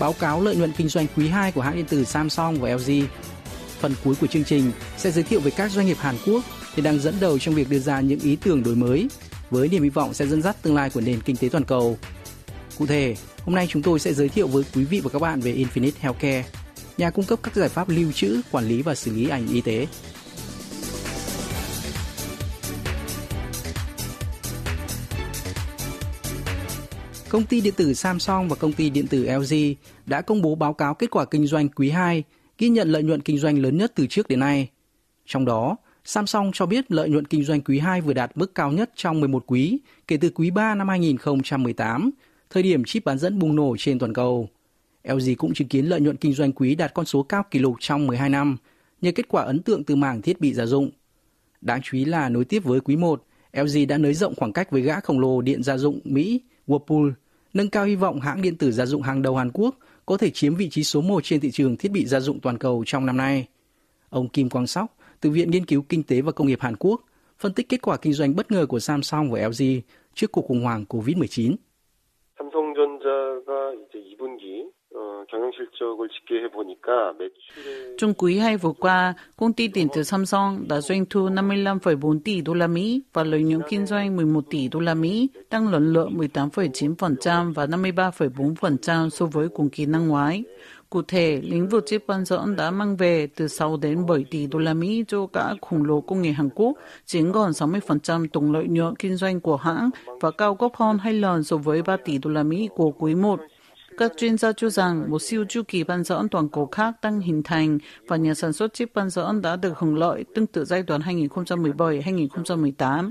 báo cáo lợi nhuận kinh doanh quý 2 của hãng điện tử Samsung và LG. Phần cuối của chương trình sẽ giới thiệu về các doanh nghiệp Hàn Quốc hiện đang dẫn đầu trong việc đưa ra những ý tưởng đổi mới với niềm hy vọng sẽ dẫn dắt tương lai của nền kinh tế toàn cầu. Cụ thể, hôm nay chúng tôi sẽ giới thiệu với quý vị và các bạn về Infinite Healthcare, nhà cung cấp các giải pháp lưu trữ, quản lý và xử lý ảnh y tế. Công ty điện tử Samsung và công ty điện tử LG đã công bố báo cáo kết quả kinh doanh quý 2, ghi nhận lợi nhuận kinh doanh lớn nhất từ trước đến nay. Trong đó, Samsung cho biết lợi nhuận kinh doanh quý 2 vừa đạt mức cao nhất trong 11 quý kể từ quý 3 năm 2018, thời điểm chip bán dẫn bùng nổ trên toàn cầu. LG cũng chứng kiến lợi nhuận kinh doanh quý đạt con số cao kỷ lục trong 12 năm, nhờ kết quả ấn tượng từ mảng thiết bị gia dụng. Đáng chú ý là nối tiếp với quý 1, LG đã nới rộng khoảng cách với gã khổng lồ điện gia dụng Mỹ Whirlpool, nâng cao hy vọng hãng điện tử gia dụng hàng đầu Hàn Quốc có thể chiếm vị trí số 1 trên thị trường thiết bị gia dụng toàn cầu trong năm nay. Ông Kim Quang Sóc, từ Viện Nghiên cứu Kinh tế và Công nghiệp Hàn Quốc, phân tích kết quả kinh doanh bất ngờ của Samsung và LG trước cuộc khủng hoảng COVID-19. Trong quý 2 vừa qua, công ty điện tử Samsung đã doanh thu 55,4 tỷ đô la Mỹ và lợi nhuận kinh doanh 11 tỷ đô la Mỹ, tăng lần lượt 18,9% và 53,4% so với cùng kỳ năm ngoái. Cụ thể, lĩnh vực chip bán dẫn đã mang về từ 6 đến 7 tỷ đô la Mỹ cho cả khủng lồ công nghệ Hàn Quốc, chiếm gần 60% tổng lợi nhuận kinh doanh của hãng và cao gấp hơn hai lần so với 3 tỷ đô la Mỹ của quý 1. Các chuyên gia cho rằng một siêu chu kỳ bán dẫn toàn cầu khác đang hình thành và nhà sản xuất chip bán dẫn đã được hưởng lợi tương tự giai đoạn 2017-2018.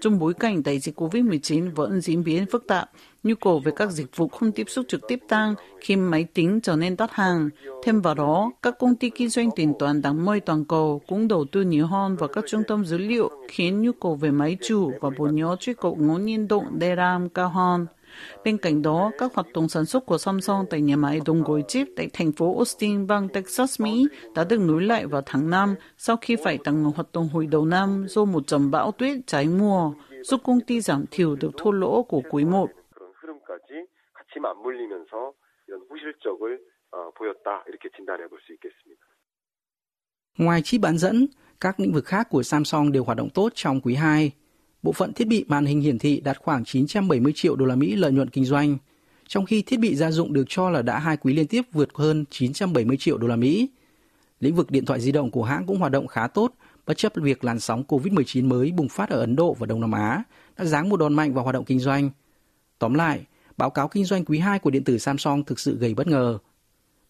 Trong bối cảnh đại dịch COVID-19 vẫn diễn biến phức tạp, nhu cầu về các dịch vụ không tiếp xúc trực tiếp tăng khi máy tính trở nên đắt hàng. Thêm vào đó, các công ty kinh doanh tiền toán đáng mời toàn cầu cũng đầu tư nhiều hơn vào các trung tâm dữ liệu khiến nhu cầu về máy chủ và bộ nhớ truy cập ngẫu nhiên động DRAM cao hơn. Bên cạnh đó, các hoạt động sản xuất của Samsung tại nhà máy đồng gối chip tại thành phố Austin, bang Texas, Mỹ đã được nối lại vào tháng 5 sau khi phải tạm ngừng hoạt động hồi đầu năm do một trận bão tuyết trái mùa, giúp công ty giảm thiểu được thua lỗ của quý 1. Ngoài chip bán dẫn, các lĩnh vực khác của Samsung đều hoạt động tốt trong quý 2 bộ phận thiết bị màn hình hiển thị đạt khoảng 970 triệu đô la Mỹ lợi nhuận kinh doanh, trong khi thiết bị gia dụng được cho là đã hai quý liên tiếp vượt hơn 970 triệu đô la Mỹ. Lĩnh vực điện thoại di động của hãng cũng hoạt động khá tốt, bất chấp việc làn sóng COVID-19 mới bùng phát ở Ấn Độ và Đông Nam Á đã giáng một đòn mạnh vào hoạt động kinh doanh. Tóm lại, báo cáo kinh doanh quý 2 của điện tử Samsung thực sự gây bất ngờ.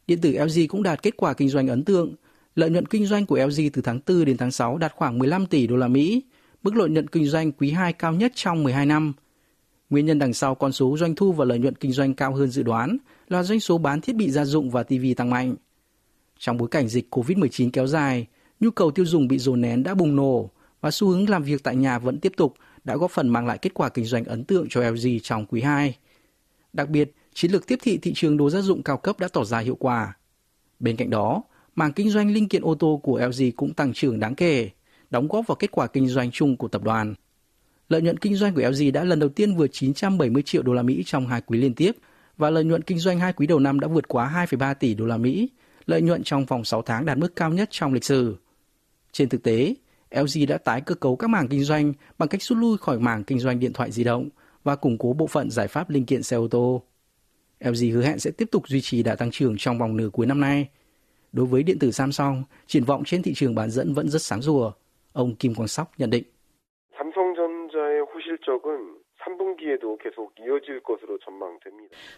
Điện tử LG cũng đạt kết quả kinh doanh ấn tượng. Lợi nhuận kinh doanh của LG từ tháng 4 đến tháng 6 đạt khoảng 15 tỷ đô la Mỹ, mức lợi nhuận kinh doanh quý 2 cao nhất trong 12 năm. Nguyên nhân đằng sau con số doanh thu và lợi nhuận kinh doanh cao hơn dự đoán là doanh số bán thiết bị gia dụng và TV tăng mạnh. Trong bối cảnh dịch COVID-19 kéo dài, nhu cầu tiêu dùng bị dồn nén đã bùng nổ và xu hướng làm việc tại nhà vẫn tiếp tục đã góp phần mang lại kết quả kinh doanh ấn tượng cho LG trong quý 2. Đặc biệt, chiến lược tiếp thị thị trường đồ gia dụng cao cấp đã tỏ ra hiệu quả. Bên cạnh đó, mảng kinh doanh linh kiện ô tô của LG cũng tăng trưởng đáng kể đóng góp vào kết quả kinh doanh chung của tập đoàn. Lợi nhuận kinh doanh của LG đã lần đầu tiên vượt 970 triệu đô la Mỹ trong hai quý liên tiếp và lợi nhuận kinh doanh hai quý đầu năm đã vượt quá 2,3 tỷ đô la Mỹ, lợi nhuận trong vòng 6 tháng đạt mức cao nhất trong lịch sử. Trên thực tế, LG đã tái cơ cấu các mảng kinh doanh bằng cách rút lui khỏi mảng kinh doanh điện thoại di động và củng cố bộ phận giải pháp linh kiện xe ô tô. LG hứa hẹn sẽ tiếp tục duy trì đà tăng trưởng trong vòng nửa cuối năm nay. Đối với điện tử Samsung, triển vọng trên thị trường bán dẫn vẫn rất sáng rùa. Ông Kim Quang Sóc nhận định.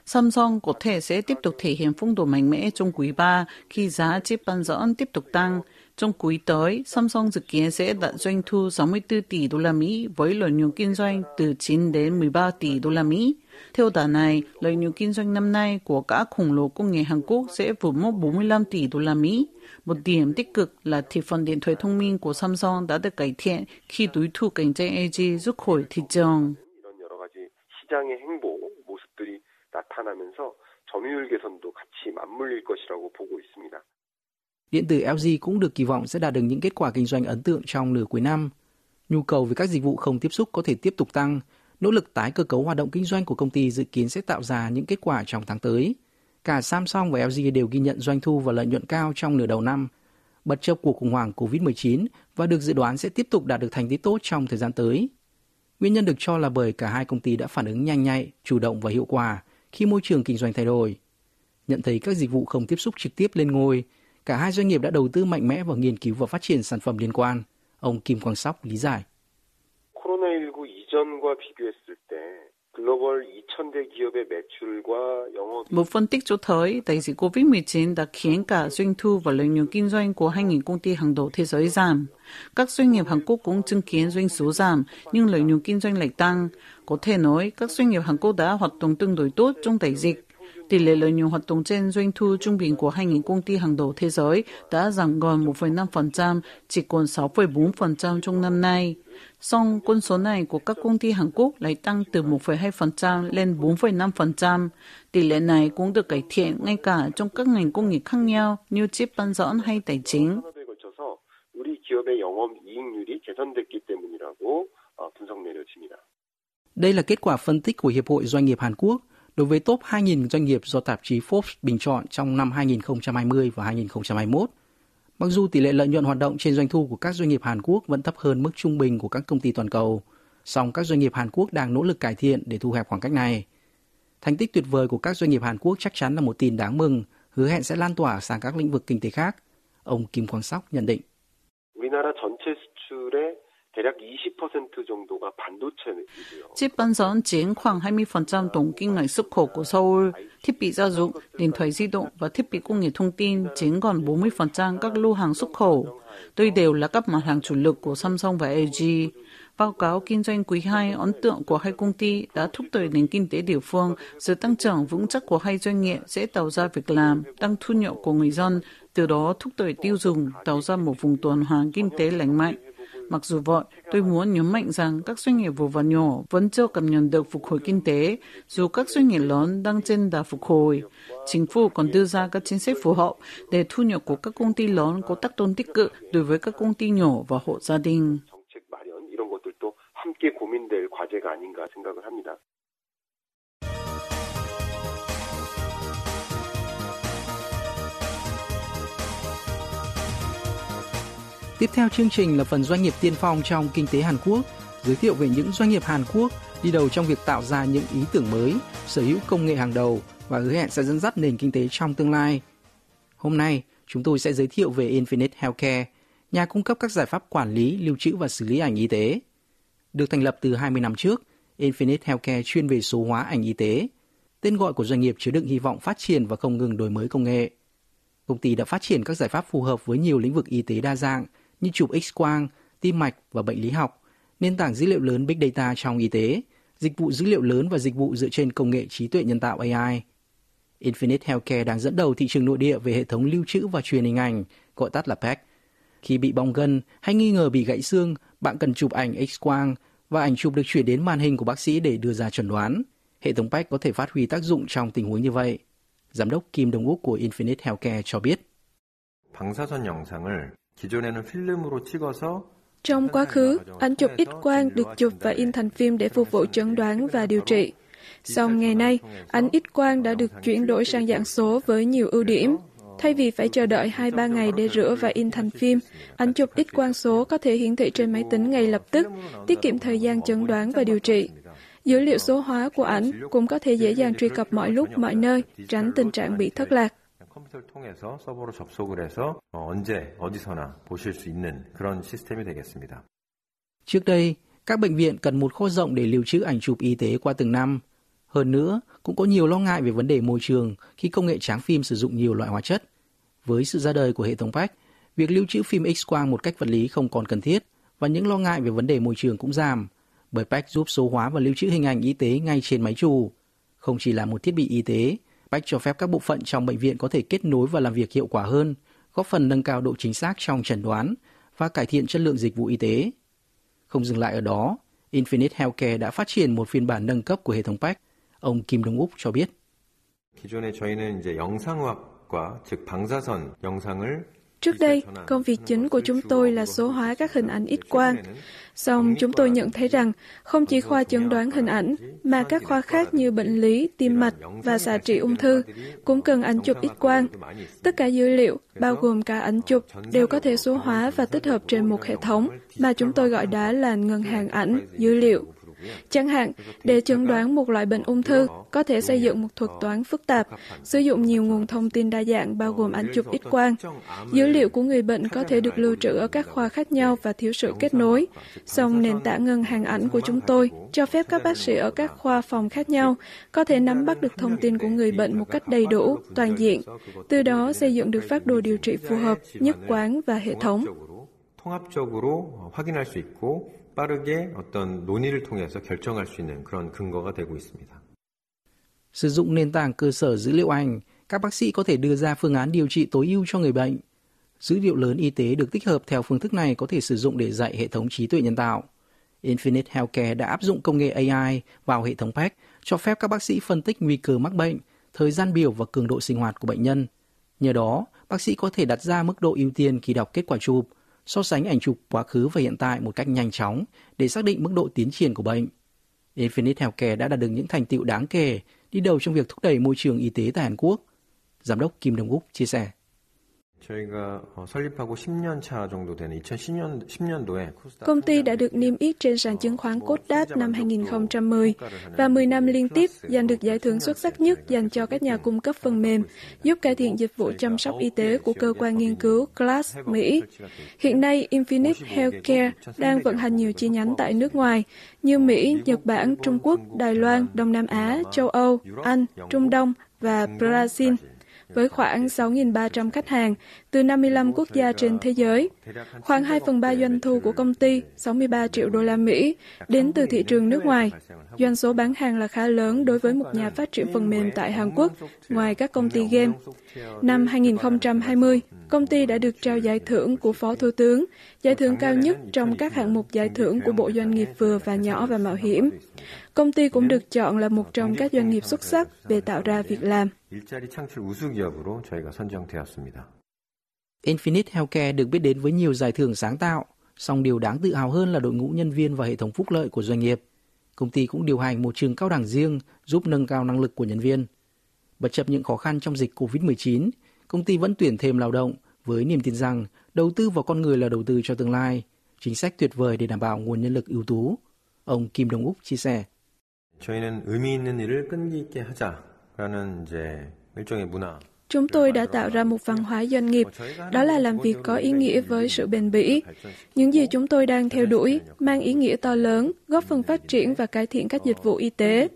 Samsung có thể sẽ tiếp tục thể hiện phong độ mạnh mẽ trong quý 3 khi giá chip bán dẫn tiếp tục tăng. Trong quý tới, Samsung dự kiến sẽ đạt doanh thu 64 tỷ đô la Mỹ với lợi nhuận kinh doanh từ 9 đến 13 tỷ đô la Mỹ. Theo đà này, lợi nhuận kinh doanh năm nay của các khổng lồ công nghệ Hàn Quốc sẽ vượt mốc 45 tỷ đô la Mỹ. Một điểm tích cực là thị phần điện thoại thông minh của Samsung đã được cải thiện khi đối thủ cạnh tranh LG rút khỏi thị trường. 이런 여러 가지 시장의 행보 모습들이 나타나면서 점유율 개선도 같이 맞물릴 것이라고 보고 있습니다. Điện tử LG cũng được kỳ vọng sẽ đạt được những kết quả kinh doanh ấn tượng trong nửa cuối năm. Nhu cầu về các dịch vụ không tiếp xúc có thể tiếp tục tăng. Nỗ lực tái cơ cấu hoạt động kinh doanh của công ty dự kiến sẽ tạo ra những kết quả trong tháng tới. Cả Samsung và LG đều ghi nhận doanh thu và lợi nhuận cao trong nửa đầu năm, bất chấp cuộc khủng hoảng COVID-19 và được dự đoán sẽ tiếp tục đạt được thành tích tốt trong thời gian tới. Nguyên nhân được cho là bởi cả hai công ty đã phản ứng nhanh nhạy, chủ động và hiệu quả khi môi trường kinh doanh thay đổi. Nhận thấy các dịch vụ không tiếp xúc trực tiếp lên ngôi, Cả hai doanh nghiệp đã đầu tư mạnh mẽ vào nghiên cứu và phát triển sản phẩm liên quan. Ông Kim Quang Sóc lý giải. Một phân tích cho thấy đại dịch COVID-19 đã khiến cả doanh thu và lợi nhuận kinh doanh của 2.000 công ty hàng đầu thế giới giảm. Các doanh nghiệp Hàn Quốc cũng chứng kiến doanh số giảm, nhưng lợi nhuận kinh doanh lại tăng. Có thể nói, các doanh nghiệp Hàn Quốc đã hoạt động tương đối tốt trong đại dịch. Tỷ lệ lợi nhuận hoạt động trên doanh thu trung bình của 2.000 công ty hàng đầu thế giới đã giảm gần 1,5%, chỉ còn 6,4% trong năm nay. Song con số này của các công ty Hàn Quốc lại tăng từ 1,2% lên 4,5%. Tỷ lệ này cũng được cải thiện ngay cả trong các ngành công nghiệp khác nhau như chip bán dẫn hay tài chính. Đây là kết quả phân tích của Hiệp hội Doanh nghiệp Hàn Quốc đối với top 2.000 doanh nghiệp do tạp chí Forbes bình chọn trong năm 2020 và 2021. Mặc dù tỷ lệ lợi nhuận hoạt động trên doanh thu của các doanh nghiệp Hàn Quốc vẫn thấp hơn mức trung bình của các công ty toàn cầu, song các doanh nghiệp Hàn Quốc đang nỗ lực cải thiện để thu hẹp khoảng cách này. Thành tích tuyệt vời của các doanh nghiệp Hàn Quốc chắc chắn là một tin đáng mừng, hứa hẹn sẽ lan tỏa sang các lĩnh vực kinh tế khác. Ông Kim Quang Sóc nhận định. 우리나라 전체 수출의 대략 20% 정도가 반도체이고요. Chip bán dẫn chiếm khoảng 20% tổng kim ngạch xuất khẩu của Seoul, thiết bị gia dụng, điện thoại di động và thiết bị công nghệ thông tin chiếm còn 40% các lô hàng xuất khẩu. Đây đều là các mặt hàng chủ lực của Samsung và LG. Báo cáo kinh doanh quý 2 ấn tượng của hai công ty đã thúc đẩy nền kinh tế địa phương, sự tăng trưởng vững chắc của hai doanh nghiệp sẽ tạo ra việc làm, tăng thu nhập của người dân, từ đó thúc đẩy tiêu dùng, tạo ra một vùng tuần hoàn kinh tế lành mạnh. Mặc dù vậy, tôi muốn nhấn mạnh rằng các doanh nghiệp vừa và nhỏ vẫn chưa cảm nhận được phục hồi kinh tế, dù các doanh nghiệp lớn đang trên đà phục hồi. Chính phủ còn đưa ra các chính sách phù hợp để thu nhập của các công ty lớn có tác động tích cực đối với các công ty nhỏ và hộ gia đình. 정책 마련 이런 것들도 함께 고민될 과제가 아닌가 생각을 합니다. Tiếp theo chương trình là phần doanh nghiệp tiên phong trong kinh tế Hàn Quốc, giới thiệu về những doanh nghiệp Hàn Quốc đi đầu trong việc tạo ra những ý tưởng mới, sở hữu công nghệ hàng đầu và hứa hẹn sẽ dẫn dắt nền kinh tế trong tương lai. Hôm nay, chúng tôi sẽ giới thiệu về Infinite Healthcare, nhà cung cấp các giải pháp quản lý, lưu trữ và xử lý ảnh y tế. Được thành lập từ 20 năm trước, Infinite Healthcare chuyên về số hóa ảnh y tế. Tên gọi của doanh nghiệp chứa đựng hy vọng phát triển và không ngừng đổi mới công nghệ. Công ty đã phát triển các giải pháp phù hợp với nhiều lĩnh vực y tế đa dạng như chụp X-quang, tim mạch và bệnh lý học, nền tảng dữ liệu lớn Big Data trong y tế, dịch vụ dữ liệu lớn và dịch vụ dựa trên công nghệ trí tuệ nhân tạo AI. Infinite Healthcare đang dẫn đầu thị trường nội địa về hệ thống lưu trữ và truyền hình ảnh, gọi tắt là PAC. Khi bị bong gân hay nghi ngờ bị gãy xương, bạn cần chụp ảnh X-quang và ảnh chụp được chuyển đến màn hình của bác sĩ để đưa ra chuẩn đoán. Hệ thống PAC có thể phát huy tác dụng trong tình huống như vậy. Giám đốc Kim Đông Úc của Infinite Healthcare cho biết. 방사선 영상을 trong quá khứ, ảnh chụp ít quang được chụp và in thành phim để phục vụ chẩn đoán và điều trị. Song ngày nay, ảnh ít quang đã được chuyển đổi sang dạng số với nhiều ưu điểm. Thay vì phải chờ đợi 2-3 ngày để rửa và in thành phim, ảnh chụp ít quang số có thể hiển thị trên máy tính ngay lập tức, tiết kiệm thời gian chẩn đoán và điều trị. Dữ liệu số hóa của ảnh cũng có thể dễ dàng truy cập mọi lúc, mọi nơi, tránh tình trạng bị thất lạc. 컴퓨터를 통해서 서버로 접속을 해서 어, 언제 어디서나 보실 수 있는 그런 시스템이 되겠습니다. Trước đây, các bệnh viện cần một kho rộng để lưu trữ ảnh chụp y tế qua từng năm. Hơn nữa, cũng có nhiều lo ngại về vấn đề môi trường khi công nghệ tráng phim sử dụng nhiều loại hóa chất. Với sự ra đời của hệ thống PAC, việc lưu trữ phim X-quang một cách vật lý không còn cần thiết và những lo ngại về vấn đề môi trường cũng giảm, bởi PEC giúp số hóa và lưu trữ hình ảnh y tế ngay trên máy chủ. Không chỉ là một thiết bị y tế, PEC cho phép các bộ phận trong bệnh viện có thể kết nối và làm việc hiệu quả hơn, góp phần nâng cao độ chính xác trong chẩn đoán và cải thiện chất lượng dịch vụ y tế. Không dừng lại ở đó, Infinite Healthcare đã phát triển một phiên bản nâng cấp của hệ thống PEC. Ông Kim Dong Úc cho biết. 기존에 저희는 이제 영상학과 즉 방사선 영상을 Trước đây, công việc chính của chúng tôi là số hóa các hình ảnh ít quang. Song chúng tôi nhận thấy rằng không chỉ khoa chẩn đoán hình ảnh, mà các khoa khác như bệnh lý, tim mạch và xạ trị ung thư cũng cần ảnh chụp ít quang. Tất cả dữ liệu, bao gồm cả ảnh chụp, đều có thể số hóa và tích hợp trên một hệ thống mà chúng tôi gọi đó là ngân hàng ảnh, dữ liệu Chẳng hạn, để chẩn đoán một loại bệnh ung thư, có thể xây dựng một thuật toán phức tạp, sử dụng nhiều nguồn thông tin đa dạng bao gồm ảnh chụp ít quang. Dữ liệu của người bệnh có thể được lưu trữ ở các khoa khác nhau và thiếu sự kết nối. Song nền tảng ngân hàng ảnh của chúng tôi cho phép các bác sĩ ở các khoa phòng khác nhau có thể nắm bắt được thông tin của người bệnh một cách đầy đủ, toàn diện. Từ đó xây dựng được phác đồ điều trị phù hợp, nhất quán và hệ thống. 통합적으로 확인할 수 있고 빠르게 어떤 논의를 통해서 결정할 수 있는 그런 근거가 되고 있습니다. Sử dụng nền tảng cơ sở dữ liệu Anh, các bác sĩ có thể đưa ra phương án điều trị tối ưu cho người bệnh. Dữ liệu lớn y tế được tích hợp theo phương thức này có thể sử dụng để dạy hệ thống trí tuệ nhân tạo. Infinite Healthcare đã áp dụng công nghệ AI vào hệ thống PEC, cho phép các bác sĩ phân tích nguy cơ mắc bệnh, thời gian biểu và cường độ sinh hoạt của bệnh nhân. Nhờ đó, bác sĩ có thể đặt ra mức độ ưu tiên khi đọc kết quả chụp, so sánh ảnh chụp quá khứ và hiện tại một cách nhanh chóng để xác định mức độ tiến triển của bệnh. Infinite Healthcare đã đạt được những thành tựu đáng kể, đi đầu trong việc thúc đẩy môi trường y tế tại Hàn Quốc. Giám đốc Kim Dong Úc chia sẻ. 저희가 설립하고 10년 차 정도 되는 2010년 10년도에 Công ty đã được niêm yết trên sàn chứng khoán Kosdaq năm 2010 và 10 năm liên tiếp giành được giải thưởng xuất sắc nhất dành cho các nhà cung cấp phần mềm, giúp cải thiện dịch vụ chăm sóc y tế của cơ quan nghiên cứu CLASS Mỹ. Hiện nay, Infinite Healthcare đang vận hành nhiều chi nhánh tại nước ngoài như Mỹ, Nhật Bản, Trung Quốc, Đài Loan, Đông Nam Á, châu Âu, Anh, Trung Đông và Brazil với khoảng 6.300 khách hàng từ 55 quốc gia trên thế giới. Khoảng 2 phần 3 doanh thu của công ty, 63 triệu đô la Mỹ, đến từ thị trường nước ngoài. Doanh số bán hàng là khá lớn đối với một nhà phát triển phần mềm tại Hàn Quốc, ngoài các công ty game. Năm 2020, công ty đã được trao giải thưởng của Phó Thủ tướng, giải thưởng cao nhất trong các hạng mục giải thưởng của Bộ Doanh nghiệp vừa và nhỏ và mạo hiểm. Công ty cũng được chọn là một trong các doanh nghiệp xuất sắc về tạo ra việc làm. Infinite Healthcare được biết đến với nhiều giải thưởng sáng tạo, song điều đáng tự hào hơn là đội ngũ nhân viên và hệ thống phúc lợi của doanh nghiệp. Công ty cũng điều hành một trường cao đẳng riêng giúp nâng cao năng lực của nhân viên. Bất chấp những khó khăn trong dịch COVID-19, công ty vẫn tuyển thêm lao động với niềm tin rằng đầu tư vào con người là đầu tư cho tương lai, chính sách tuyệt vời để đảm bảo nguồn nhân lực ưu tú. Ông Kim Đông Úc chia sẻ. 저희는 의미 있는 일을 끈기 있게 하자라는 이제 일종의 문화. Chúng tôi đã tạo ra một văn hóa doanh nghiệp, đó là làm việc có ý nghĩa với sự bền bỉ. Những gì chúng tôi đang theo đuổi mang ý nghĩa to lớn, góp phần phát triển và cải thiện các dịch vụ y tế.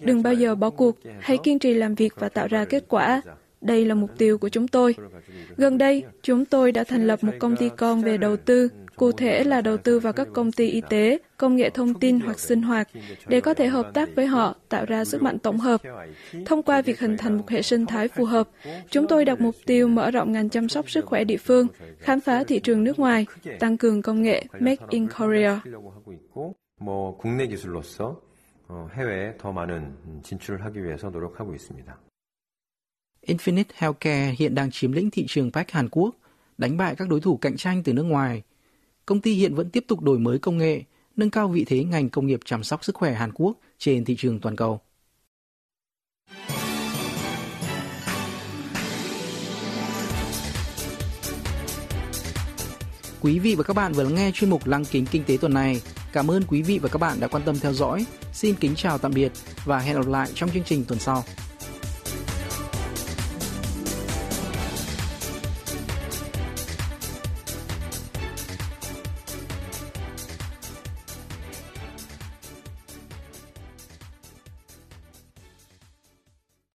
Đừng bao giờ bỏ cuộc, hãy kiên trì làm việc và tạo ra kết quả. Đây là mục tiêu của chúng tôi. Gần đây, chúng tôi đã thành lập một công ty con về đầu tư, cụ thể là đầu tư vào các công ty y tế, công nghệ thông tin hoặc sinh hoạt, để có thể hợp tác với họ, tạo ra sức mạnh tổng hợp. Thông qua việc hình thành một hệ sinh thái phù hợp, chúng tôi đặt mục tiêu mở rộng ngành chăm sóc sức khỏe địa phương, khám phá thị trường nước ngoài, tăng cường công nghệ Make in Korea. 뭐 국내 기술로서 해외에 더 많은 진출을 하기 위해서 노력하고 있습니다. Infinite Healthcare hiện đang chiếm lĩnh thị trường PAC Hàn Quốc, đánh bại các đối thủ cạnh tranh từ nước ngoài. Công ty hiện vẫn tiếp tục đổi mới công nghệ, nâng cao vị thế ngành công nghiệp chăm sóc sức khỏe Hàn Quốc trên thị trường toàn cầu. Quý vị và các bạn vừa lắng nghe chuyên mục Lăng kính kinh tế tuần này. Cảm ơn quý vị và các bạn đã quan tâm theo dõi. Xin kính chào tạm biệt và hẹn gặp lại trong chương trình tuần sau.